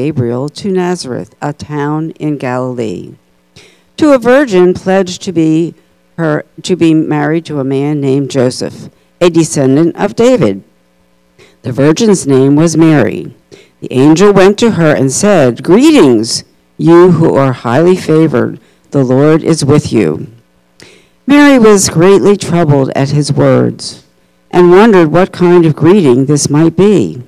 Gabriel to Nazareth, a town in Galilee, to a virgin pledged to be her to be married to a man named Joseph, a descendant of David. The virgin's name was Mary. The angel went to her and said, "Greetings, you who are highly favored. The Lord is with you." Mary was greatly troubled at his words and wondered what kind of greeting this might be.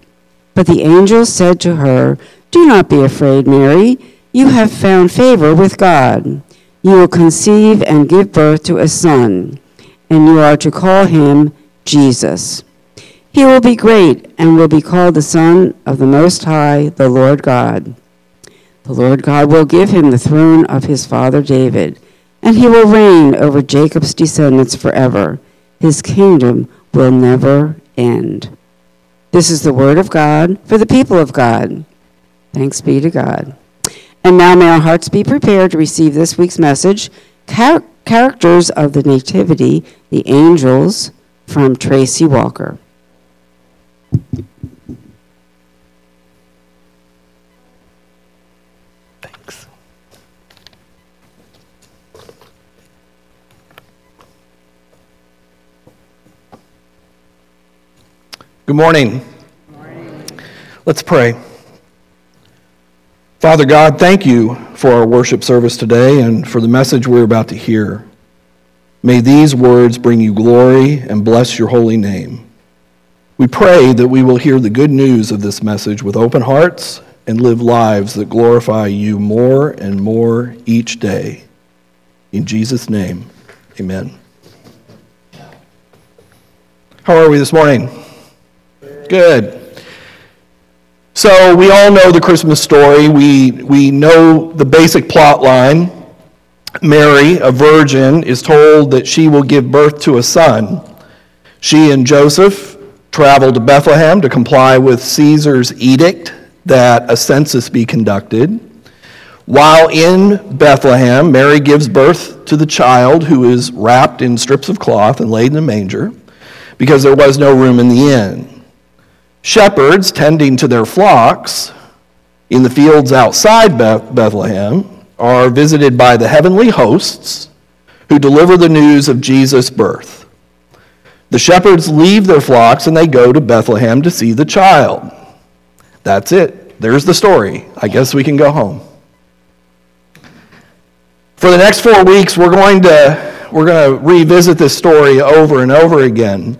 But the angel said to her, do not be afraid, Mary. You have found favor with God. You will conceive and give birth to a son, and you are to call him Jesus. He will be great and will be called the Son of the Most High, the Lord God. The Lord God will give him the throne of his father David, and he will reign over Jacob's descendants forever. His kingdom will never end. This is the word of God for the people of God. Thanks be to God. And now may our hearts be prepared to receive this week's message Char- Characters of the Nativity, the Angels, from Tracy Walker. Thanks. Good morning. Good morning. Let's pray. Father God, thank you for our worship service today and for the message we're about to hear. May these words bring you glory and bless your holy name. We pray that we will hear the good news of this message with open hearts and live lives that glorify you more and more each day. In Jesus' name, amen. How are we this morning? Good. So we all know the Christmas story. We, we know the basic plot line. Mary, a virgin, is told that she will give birth to a son. She and Joseph travel to Bethlehem to comply with Caesar's edict that a census be conducted. While in Bethlehem, Mary gives birth to the child who is wrapped in strips of cloth and laid in a manger because there was no room in the inn. Shepherds tending to their flocks in the fields outside Bethlehem are visited by the heavenly hosts who deliver the news of Jesus' birth. The shepherds leave their flocks and they go to Bethlehem to see the child. That's it. There's the story. I guess we can go home. For the next four weeks, we're going to, we're going to revisit this story over and over again.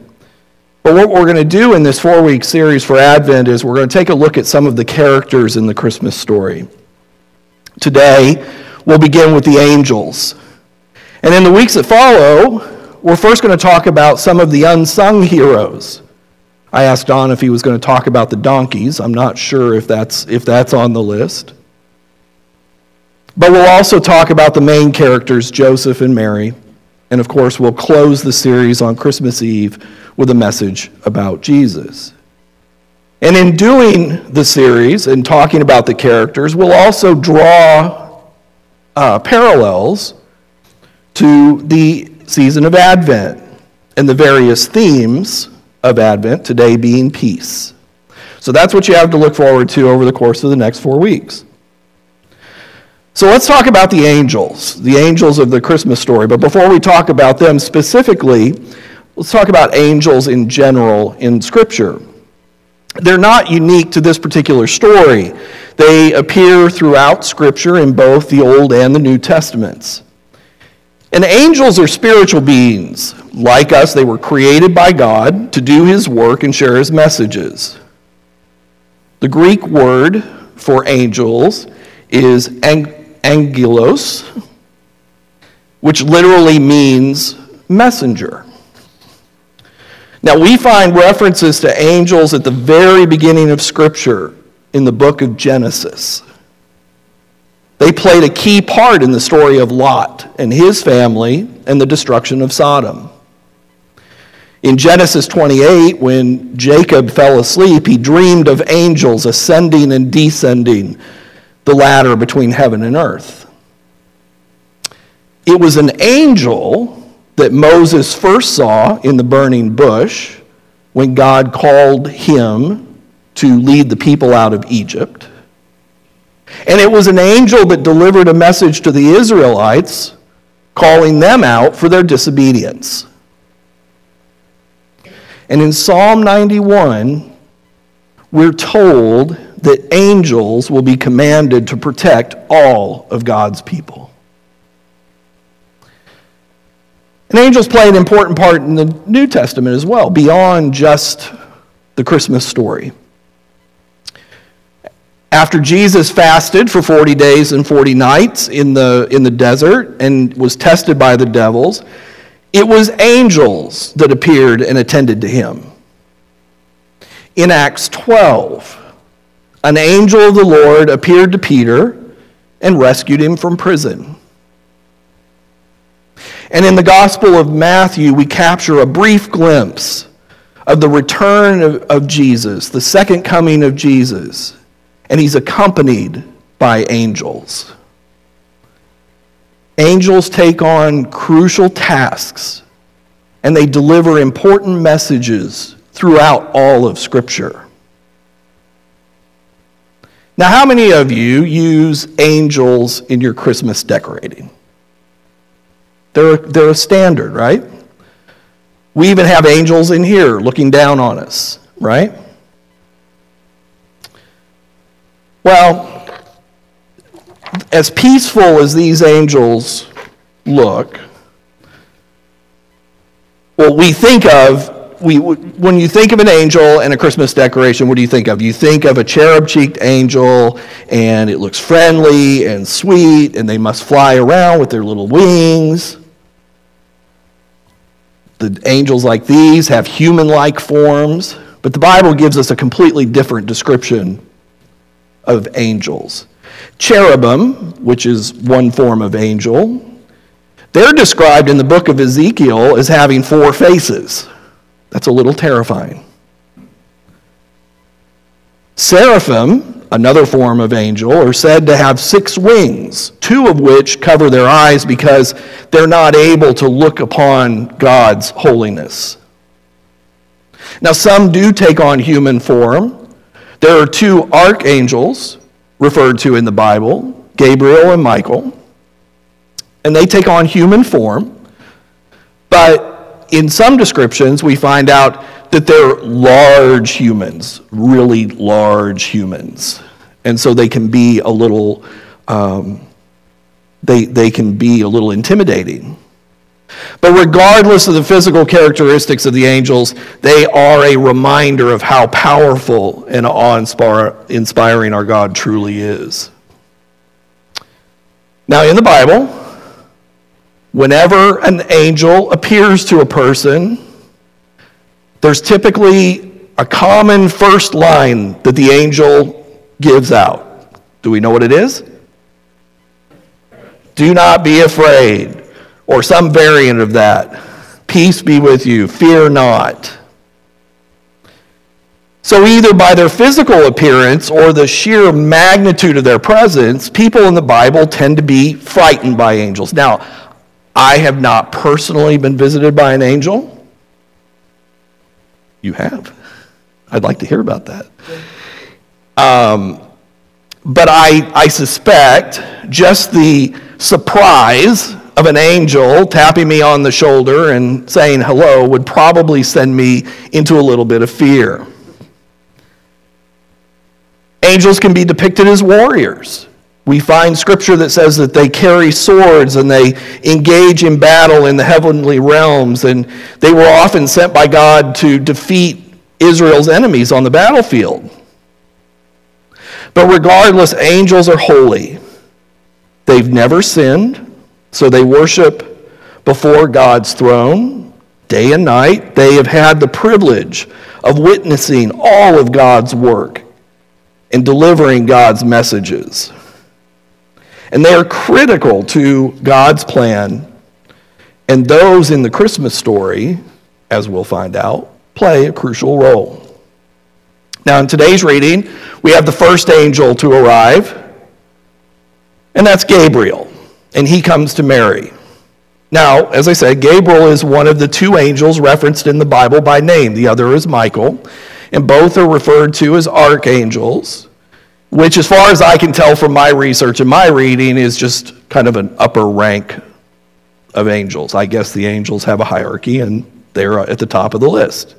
But what we're going to do in this four week series for Advent is we're going to take a look at some of the characters in the Christmas story. Today, we'll begin with the angels. And in the weeks that follow, we're first going to talk about some of the unsung heroes. I asked Don if he was going to talk about the donkeys. I'm not sure if that's, if that's on the list. But we'll also talk about the main characters, Joseph and Mary. And of course, we'll close the series on Christmas Eve with a message about Jesus. And in doing the series and talking about the characters, we'll also draw uh, parallels to the season of Advent and the various themes of Advent, today being peace. So that's what you have to look forward to over the course of the next four weeks. So let's talk about the angels, the angels of the Christmas story. But before we talk about them specifically, Let's talk about angels in general in Scripture. They're not unique to this particular story. They appear throughout Scripture in both the Old and the New Testaments. And angels are spiritual beings. Like us, they were created by God to do His work and share His messages. The Greek word for angels is angelos, which literally means messenger. Now, we find references to angels at the very beginning of Scripture in the book of Genesis. They played a key part in the story of Lot and his family and the destruction of Sodom. In Genesis 28, when Jacob fell asleep, he dreamed of angels ascending and descending the ladder between heaven and earth. It was an angel that Moses first saw in the burning bush when God called him to lead the people out of Egypt. And it was an angel that delivered a message to the Israelites, calling them out for their disobedience. And in Psalm 91, we're told that angels will be commanded to protect all of God's people. And angels play an important part in the New Testament as well, beyond just the Christmas story. After Jesus fasted for 40 days and 40 nights in the, in the desert and was tested by the devils, it was angels that appeared and attended to him. In Acts 12, an angel of the Lord appeared to Peter and rescued him from prison. And in the Gospel of Matthew, we capture a brief glimpse of the return of, of Jesus, the second coming of Jesus and he's accompanied by angels. Angels take on crucial tasks and they deliver important messages throughout all of Scripture. Now, how many of you use angels in your Christmas decorating? They're, they're a standard, right? We even have angels in here looking down on us, right? Well, as peaceful as these angels look, what we think of, we, when you think of an angel and a Christmas decoration, what do you think of? You think of a cherub cheeked angel, and it looks friendly and sweet, and they must fly around with their little wings. The angels like these have human like forms, but the Bible gives us a completely different description of angels. Cherubim, which is one form of angel, they're described in the book of Ezekiel as having four faces. That's a little terrifying. Seraphim, another form of angel, are said to have six wings, two of which cover their eyes because they're not able to look upon God's holiness. Now, some do take on human form. There are two archangels referred to in the Bible Gabriel and Michael, and they take on human form. But in some descriptions, we find out that they're large humans, really large humans. And so they can be a little, um, they, they can be a little intimidating. But regardless of the physical characteristics of the angels, they are a reminder of how powerful and awe inspiring our God truly is. Now, in the Bible, whenever an angel appears to a person, there's typically a common first line that the angel gives out. Do we know what it is? Do not be afraid or some variant of that. Peace be with you, fear not. So, either by their physical appearance or the sheer magnitude of their presence, people in the Bible tend to be frightened by angels. Now, I have not personally been visited by an angel. You have. I'd like to hear about that. Um, but I, I suspect just the surprise of an angel tapping me on the shoulder and saying hello would probably send me into a little bit of fear. Angels can be depicted as warriors. We find scripture that says that they carry swords and they engage in battle in the heavenly realms, and they were often sent by God to defeat Israel's enemies on the battlefield. But regardless, angels are holy. They've never sinned. So they worship before God's throne day and night. They have had the privilege of witnessing all of God's work and delivering God's messages. And they are critical to God's plan. And those in the Christmas story, as we'll find out, play a crucial role. Now, in today's reading, we have the first angel to arrive, and that's Gabriel and he comes to Mary. Now, as I said, Gabriel is one of the two angels referenced in the Bible by name. The other is Michael, and both are referred to as archangels. Which, as far as I can tell from my research and my reading, is just kind of an upper rank of angels. I guess the angels have a hierarchy and they're uh, at the top of the list.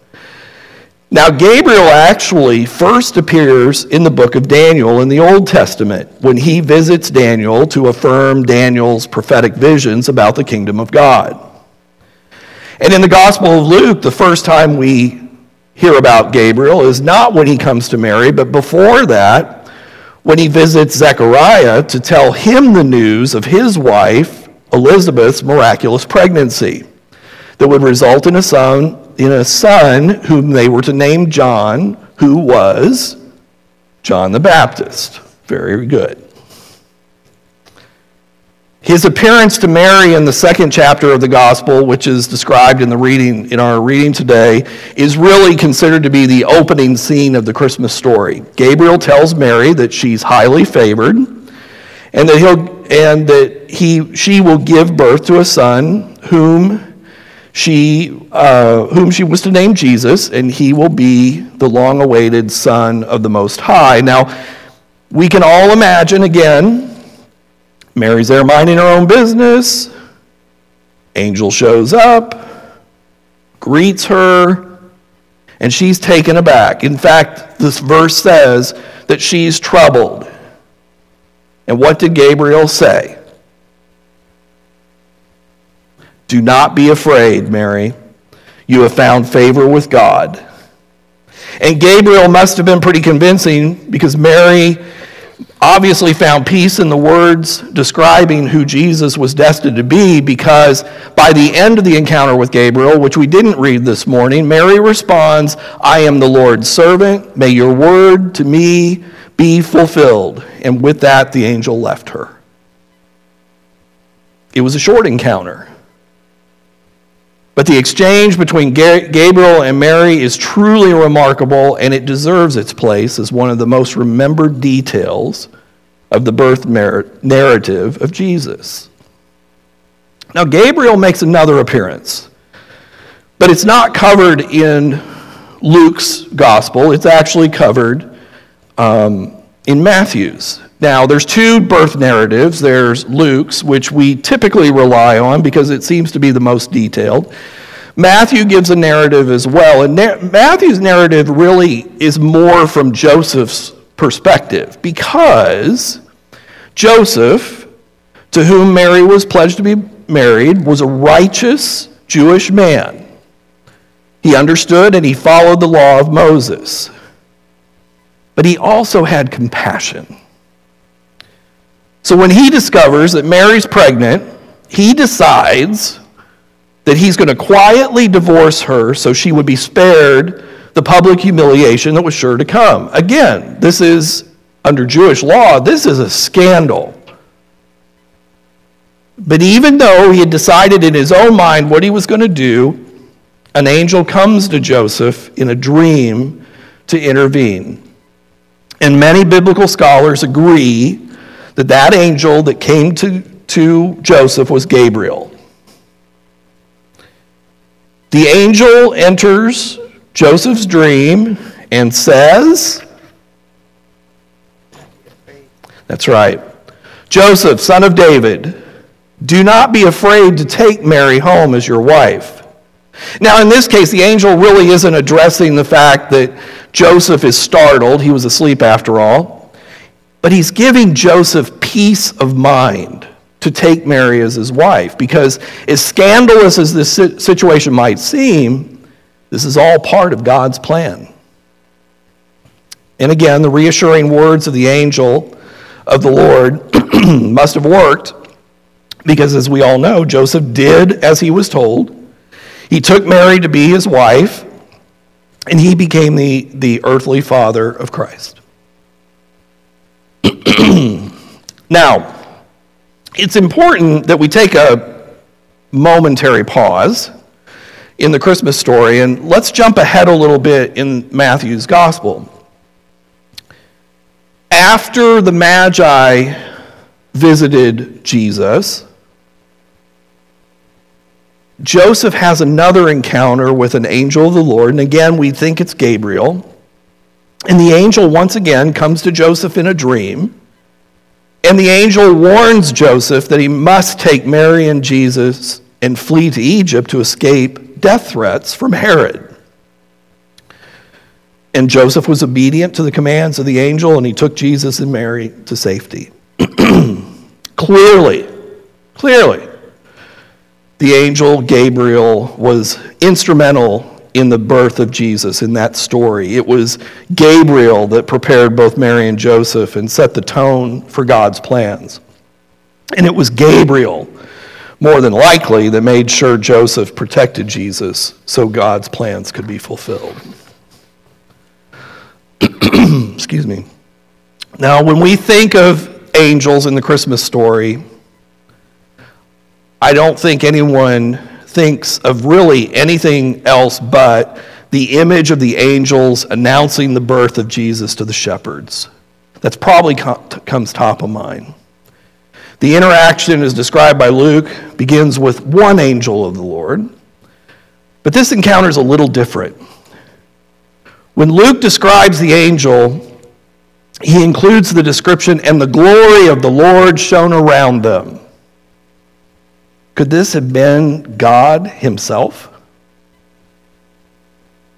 Now, Gabriel actually first appears in the book of Daniel in the Old Testament when he visits Daniel to affirm Daniel's prophetic visions about the kingdom of God. And in the Gospel of Luke, the first time we hear about Gabriel is not when he comes to Mary, but before that, when he visits Zechariah to tell him the news of his wife, Elizabeth's miraculous pregnancy that would result in a son, in a son whom they were to name John, who was John the Baptist. Very good. His appearance to Mary in the second chapter of the gospel, which is described in the reading in our reading today, is really considered to be the opening scene of the Christmas story. Gabriel tells Mary that she's highly favored and that he'll and that he she will give birth to a son whom she, uh, whom she was to name Jesus, and he will be the long awaited Son of the Most High. Now, we can all imagine again, Mary's there minding her own business. Angel shows up, greets her, and she's taken aback. In fact, this verse says that she's troubled. And what did Gabriel say? Do not be afraid, Mary. You have found favor with God. And Gabriel must have been pretty convincing because Mary obviously found peace in the words describing who Jesus was destined to be because by the end of the encounter with Gabriel, which we didn't read this morning, Mary responds, I am the Lord's servant. May your word to me be fulfilled. And with that, the angel left her. It was a short encounter. But the exchange between Gabriel and Mary is truly remarkable, and it deserves its place as one of the most remembered details of the birth narrative of Jesus. Now, Gabriel makes another appearance, but it's not covered in Luke's gospel. It's actually covered um, in Matthew's. Now, there's two birth narratives. There's Luke's, which we typically rely on because it seems to be the most detailed. Matthew gives a narrative as well, and na- Matthew's narrative really is more from Joseph's perspective because Joseph, to whom Mary was pledged to be married, was a righteous Jewish man. He understood and he followed the law of Moses. But he also had compassion. So when he discovers that Mary's pregnant, he decides that he's going to quietly divorce her so she would be spared the public humiliation that was sure to come. Again, this is, under Jewish law, this is a scandal. But even though he had decided in his own mind what he was going to do, an angel comes to Joseph in a dream to intervene. And many biblical scholars agree that that angel that came to, to Joseph was Gabriel. The angel enters Joseph's dream and says, That's right. Joseph, son of David, do not be afraid to take Mary home as your wife. Now, in this case, the angel really isn't addressing the fact that Joseph is startled. He was asleep after all. But he's giving Joseph peace of mind to take Mary as his wife because, as scandalous as this situation might seem, this is all part of God's plan. And again, the reassuring words of the angel of the Lord must have worked because, as we all know, Joseph did as he was told. He took Mary to be his wife, and he became the, the earthly father of Christ. now, it's important that we take a momentary pause in the Christmas story and let's jump ahead a little bit in Matthew's gospel. After the Magi visited Jesus, Joseph has another encounter with an angel of the Lord, and again, we think it's Gabriel. And the angel once again comes to Joseph in a dream. And the angel warns Joseph that he must take Mary and Jesus and flee to Egypt to escape death threats from Herod. And Joseph was obedient to the commands of the angel, and he took Jesus and Mary to safety. clearly, clearly, the angel Gabriel was instrumental in the birth of Jesus in that story. It was Gabriel that prepared both Mary and Joseph and set the tone for God's plans. And it was Gabriel, more than likely, that made sure Joseph protected Jesus so God's plans could be fulfilled. Excuse me. Now, when we think of angels in the Christmas story, I don't think anyone thinks of really anything else but the image of the angels announcing the birth of Jesus to the shepherds. That's probably comes top of mind. The interaction as described by Luke begins with one angel of the Lord, but this encounter is a little different. When Luke describes the angel, he includes the description, and the glory of the Lord shone around them. Could this have been God Himself?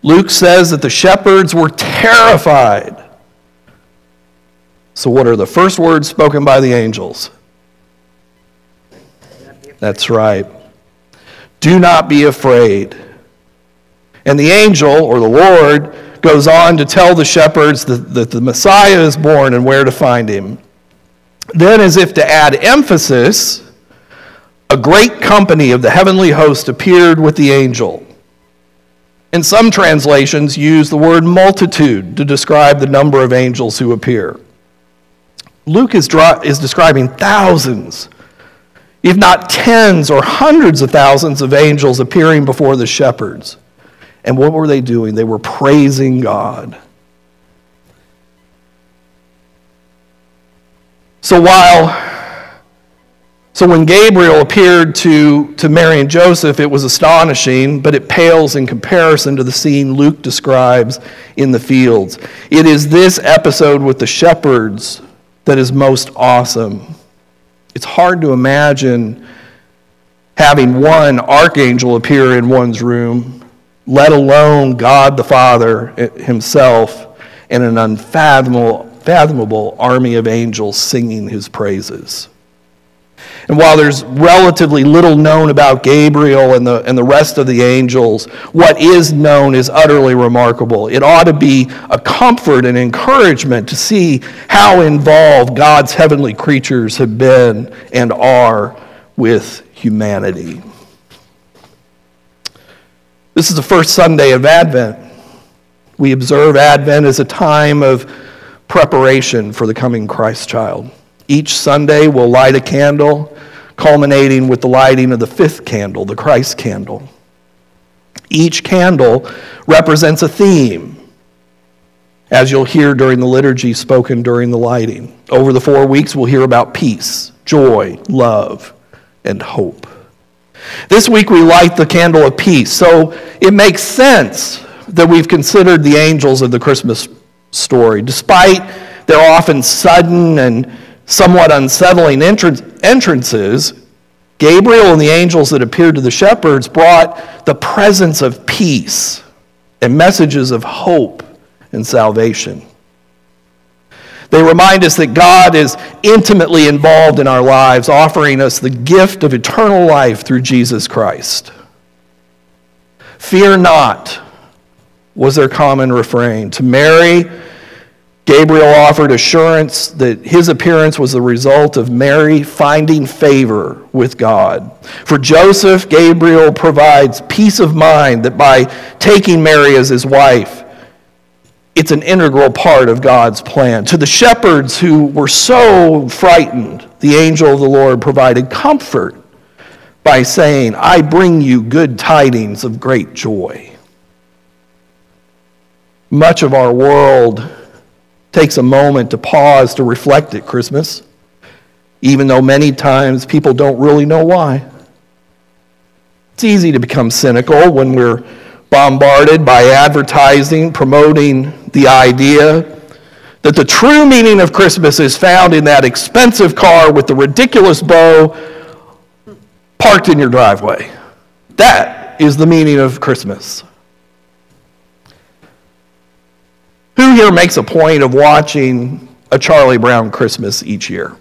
Luke says that the shepherds were terrified. So, what are the first words spoken by the angels? That's right. Do not be afraid. And the angel, or the Lord, goes on to tell the shepherds that, that the Messiah is born and where to find him. Then, as if to add emphasis, a great company of the heavenly host appeared with the angel. And some translations use the word multitude to describe the number of angels who appear. Luke is, is describing thousands, if not tens or hundreds of thousands of angels appearing before the shepherds. And what were they doing? They were praising God. So while so when Gabriel appeared to, to Mary and Joseph, it was astonishing, but it pales in comparison to the scene Luke describes in the fields. It is this episode with the shepherds that is most awesome. It's hard to imagine having one archangel appear in one's room, let alone God the Father himself and an unfathomable army of angels singing his praises. And while there's relatively little known about Gabriel and the, and the rest of the angels, what is known is utterly remarkable. It ought to be a comfort and encouragement to see how involved God's heavenly creatures have been and are with humanity. This is the first Sunday of Advent. We observe Advent as a time of preparation for the coming Christ child. Each Sunday, we'll light a candle, culminating with the lighting of the fifth candle, the Christ candle. Each candle represents a theme, as you'll hear during the liturgy spoken during the lighting. Over the four weeks, we'll hear about peace, joy, love, and hope. This week, we light the candle of peace, so it makes sense that we've considered the angels of the Christmas story, despite their often sudden and somewhat unsettling entrances, Gabriel and the angels that appeared to the shepherds brought the presence of peace and messages of hope and salvation. They remind us that God is intimately involved in our lives, offering us the gift of eternal life through Jesus Christ. Fear not was their common refrain. To Mary, Gabriel offered assurance that his appearance was the result of Mary finding favor with God. For Joseph, Gabriel provides peace of mind that by taking Mary as his wife, it's an integral part of God's plan. To the shepherds who were so frightened, the angel of the Lord provided comfort by saying, I bring you good tidings of great joy. Much of our world takes a moment to pause to reflect at Christmas, even though many times people don't really know why. It's easy to become cynical when we're bombarded by advertising promoting the idea that the true meaning of Christmas is found in that expensive car with the ridiculous bow parked in your driveway. That is the meaning of Christmas. Who here makes a point of watching a Charlie Brown Christmas each year?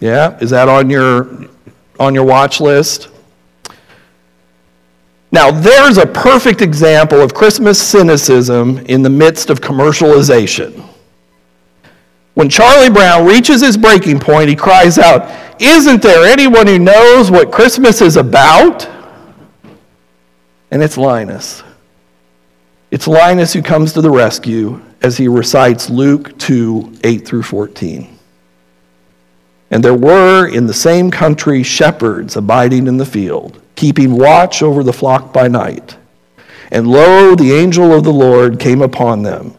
Yeah, is that on your on your watch list? Now, there's a perfect example of Christmas cynicism in the midst of commercialization. When Charlie Brown reaches his breaking point, he cries out, Isn't there anyone who knows what Christmas is about? And it's Linus. It's Linus who comes to the rescue as he recites Luke 2 8 through 14. And there were in the same country shepherds abiding in the field keeping watch over the flock by night. And lo, the angel of the Lord came upon them,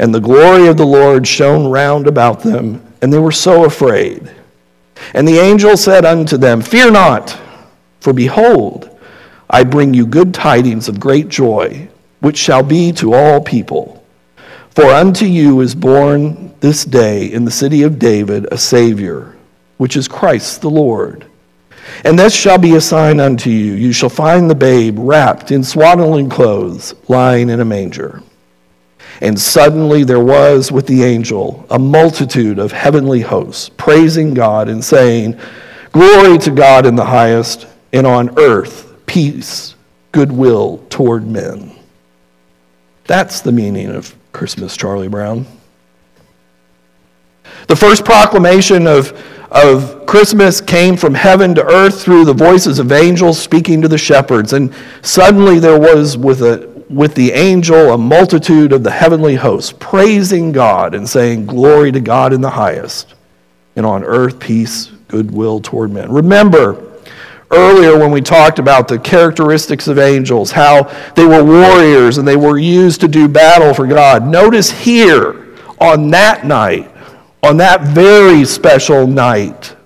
and the glory of the Lord shone round about them, and they were so afraid. And the angel said unto them, Fear not, for behold, I bring you good tidings of great joy, which shall be to all people. For unto you is born this day in the city of David a Savior, which is Christ the Lord. And this shall be a sign unto you. You shall find the babe wrapped in swaddling clothes, lying in a manger. And suddenly there was with the angel a multitude of heavenly hosts, praising God and saying, Glory to God in the highest, and on earth peace, goodwill toward men. That's the meaning of Christmas, Charlie Brown. The first proclamation of of Christmas came from heaven to earth through the voices of angels speaking to the shepherds. And suddenly there was with, a, with the angel a multitude of the heavenly hosts praising God and saying, Glory to God in the highest, and on earth peace, goodwill toward men. Remember, earlier when we talked about the characteristics of angels, how they were warriors and they were used to do battle for God. Notice here on that night, on that very special night,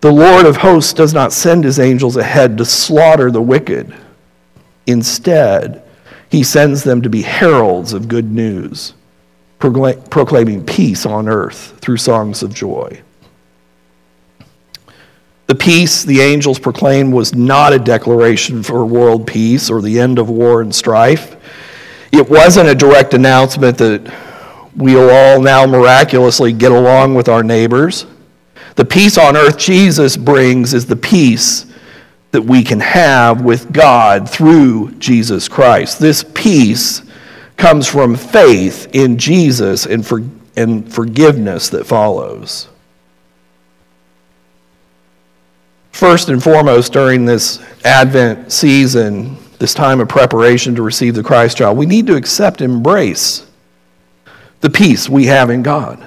the Lord of hosts does not send his angels ahead to slaughter the wicked. Instead, he sends them to be heralds of good news, proclaiming peace on earth through songs of joy. Peace the angels proclaimed was not a declaration for world peace or the end of war and strife. It wasn't a direct announcement that we'll all now miraculously get along with our neighbors. The peace on earth Jesus brings is the peace that we can have with God through Jesus Christ. This peace comes from faith in Jesus and, for, and forgiveness that follows. First and foremost, during this Advent season, this time of preparation to receive the Christ child, we need to accept embrace the peace we have in God.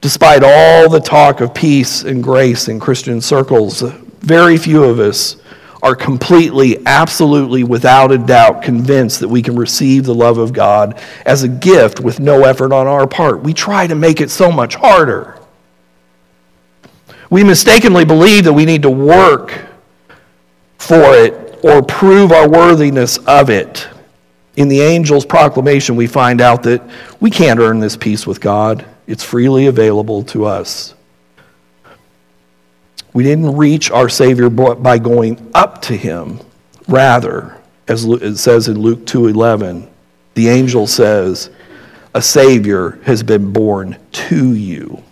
Despite all the talk of peace and grace in Christian circles, very few of us are completely, absolutely, without a doubt convinced that we can receive the love of God as a gift with no effort on our part. We try to make it so much harder. We mistakenly believe that we need to work for it or prove our worthiness of it. In the angel's proclamation, we find out that we can't earn this peace with God, it's freely available to us. We didn't reach our Savior by going up to him. Rather, as it says in Luke 2:11, the angel says, "A Savior has been born to you."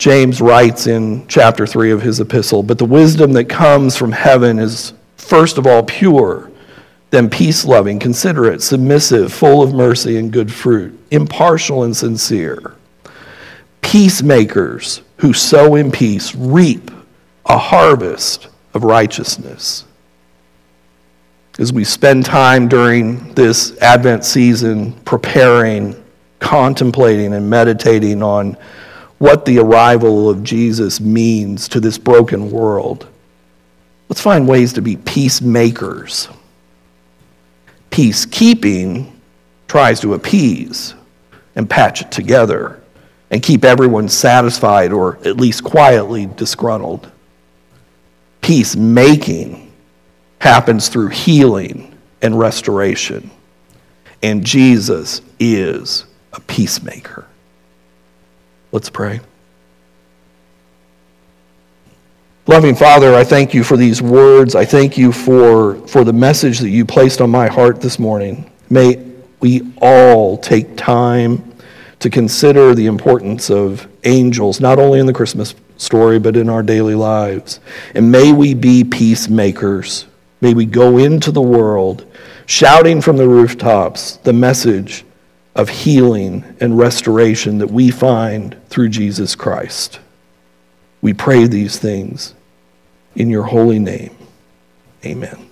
James writes in chapter 3 of his epistle, "But the wisdom that comes from heaven is first of all pure, then peace loving, considerate, submissive, full of mercy and good fruit, impartial and sincere. Peacemakers who sow in peace reap a harvest of righteousness. As we spend time during this Advent season preparing, contemplating, and meditating on what the arrival of Jesus means to this broken world, let's find ways to be peacemakers Peacekeeping tries to appease and patch it together and keep everyone satisfied or at least quietly disgruntled. Peacemaking happens through healing and restoration. And Jesus is a peacemaker. Let's pray. Loving Father, I thank you for these words. I thank you for, for the message that you placed on my heart this morning. May we all take time to consider the importance of angels, not only in the Christmas story, but in our daily lives. And may we be peacemakers. May we go into the world shouting from the rooftops the message of healing and restoration that we find through Jesus Christ. We pray these things in your holy name. Amen.